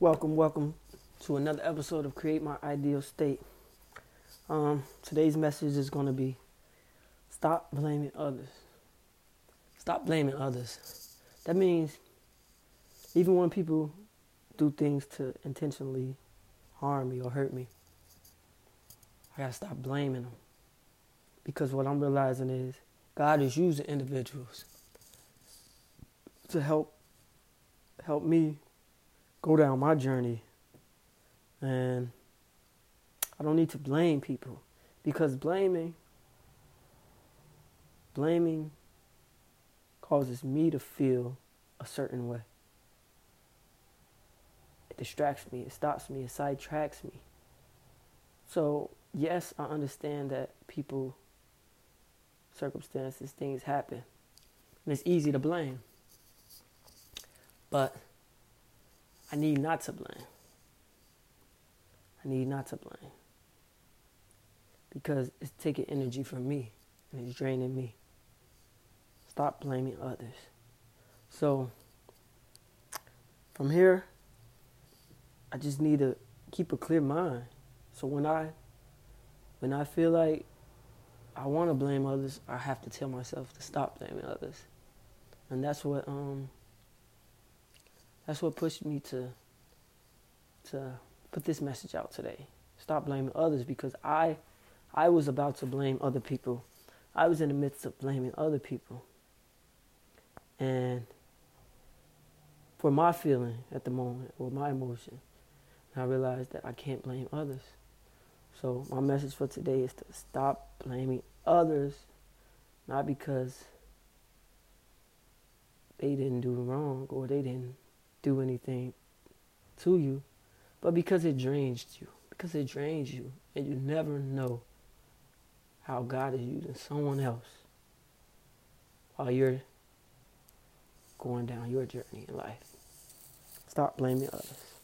Welcome, welcome to another episode of Create My Ideal State. Um, today's message is going to be stop blaming others. Stop blaming others. That means even when people do things to intentionally harm me or hurt me, I got to stop blaming them. Because what I'm realizing is God is using individuals to help help me go down my journey. And I don't need to blame people because blaming blaming causes me to feel a certain way. It distracts me, it stops me, it sidetracks me. So, yes, I understand that people circumstances, things happen. And it's easy to blame. But I need not to blame. I need not to blame. Because it's taking energy from me and it's draining me. Stop blaming others. So, from here, I just need to keep a clear mind. So when I when I feel like I want to blame others, I have to tell myself to stop blaming others. And that's what um that's what pushed me to to put this message out today. Stop blaming others because I I was about to blame other people. I was in the midst of blaming other people. And for my feeling at the moment or my emotion, I realized that I can't blame others. So my message for today is to stop blaming others, not because they didn't do wrong or they didn't do anything to you, but because it drains you, because it drains you, and you never know how God is using someone else while you're going down your journey in life. Stop blaming others.